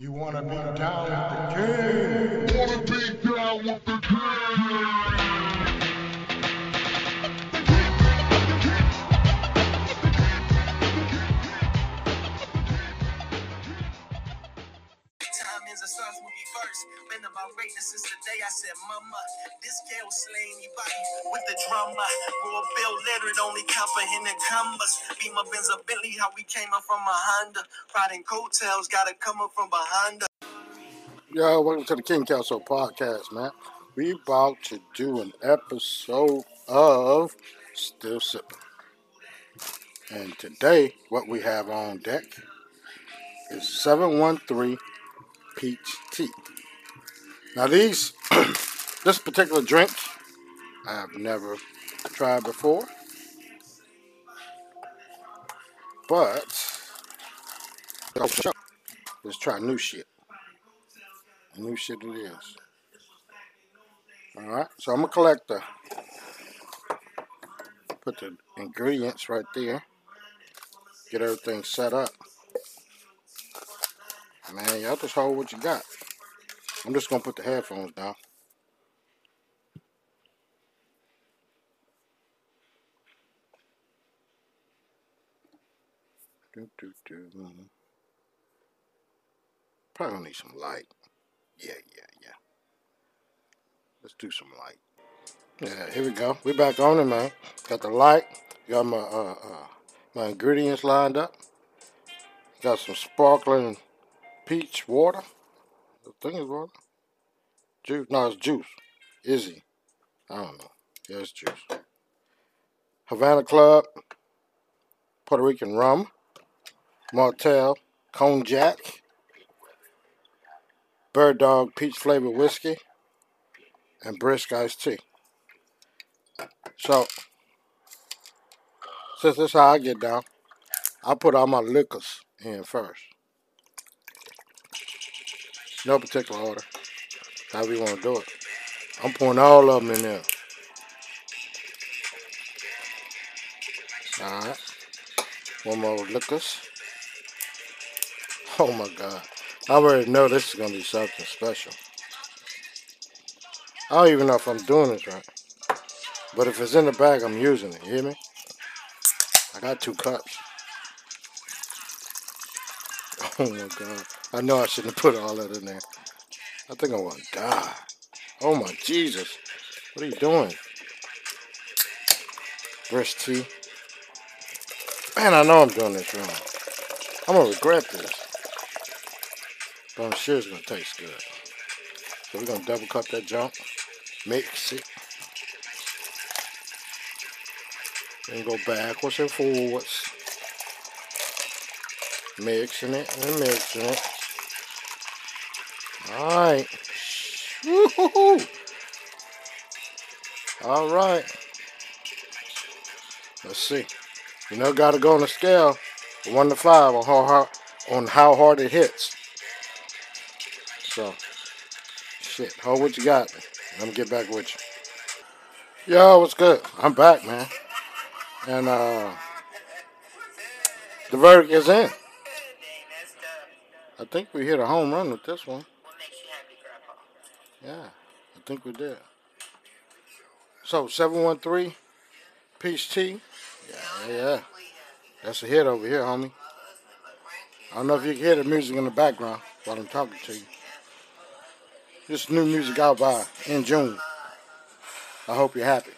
You wanna be down with the king? Wanna be down with the king? First. Been about greatness since the day I said, Mama, this girl slay anybody with the drama. Royal Bill lettered, only comprehend commas. Be my Benz a Bentley, how we came up from a Honda. Riding coattails, gotta come up from behind. Yo, welcome to the King Council podcast, man. We about to do an episode of Still Sipping. And today, what we have on deck is 713 Peach Tea. Now, these, this particular drink, I have never tried before. But, let's try new shit. New shit it is. Alright, so I'm gonna collect the put the ingredients right there. Get everything set up. Man, y'all just hold what you got. I'm just gonna put the headphones down. Do, do, do. Probably need some light. Yeah, yeah, yeah. Let's do some light. Yeah, here we go. We back on it, man. Got the light. Got my uh, uh my ingredients lined up. Got some sparkling peach water. I think it's water. Juice. No, it's juice. Izze. I don't know. Yeah, it's juice. Havana Club. Puerto Rican rum. Martell. Cognac. Bird Dog peach flavored whiskey, and brisk iced tea. So, since this is how I get down, I put all my liquors in first. No particular order. How we want to do it. I'm pouring all of them in there. Alright. One more liquors. Oh my god. I already know this is going to be something special. I don't even know if I'm doing this right. But if it's in the bag, I'm using it. You hear me? I got two cups. Oh my god. I know I shouldn't have put all that in there. I think I want to die. Oh my Jesus. What are you doing? Brisk tea. Man, I know I'm doing this wrong. I'm to regret this. But I'm sure it's gonna taste good. So we're gonna double cut that junk, mix it, and go backwards and forwards. Mixing it and mixing it. Alright. Alright. Let's see. You know, gotta go on the scale, one to five on how hard, on how hard it hits. So, shit, hold what you got. Let me get back with you. Yo, what's good? I'm back, man. And, uh, the verdict is in. I think we hit a home run with this one. What makes you happy, Grandpa? yeah, I think we did. So, 713 Peach Tea. Yeah, yeah. That's a hit over here, homie. I don't know if you can hear the music in the background while I'm talking to you. This new music out by in June. I hope you're happy.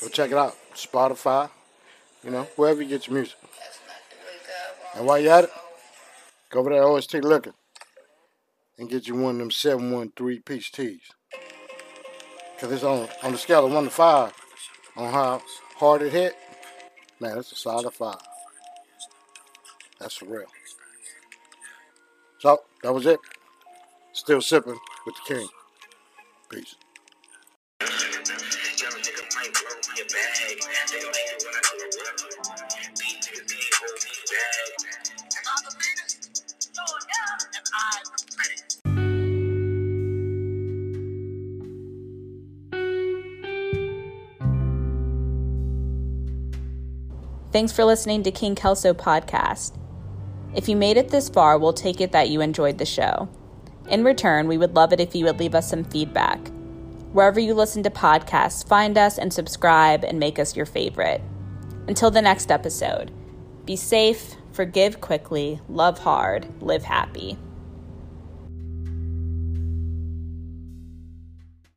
Go check it out. Spotify, you know, wherever you get your music. And while you're at it, go over there to OST Liquor and get you one of them 713 peach teas. Because it's on, on the scale of 1 to 5 on how hard it hit. Man, it's a solid 5. That's for real. So, that was it. Still sipping with the king. Peace. Thanks for listening to King Kelso Podcast. If you made it this far, we'll take it that you enjoyed the show. In return, we would love it if you would leave us some feedback. Wherever you listen to podcasts, find us and subscribe and make us your favorite. Until the next episode, be safe, forgive quickly, love hard, live happy.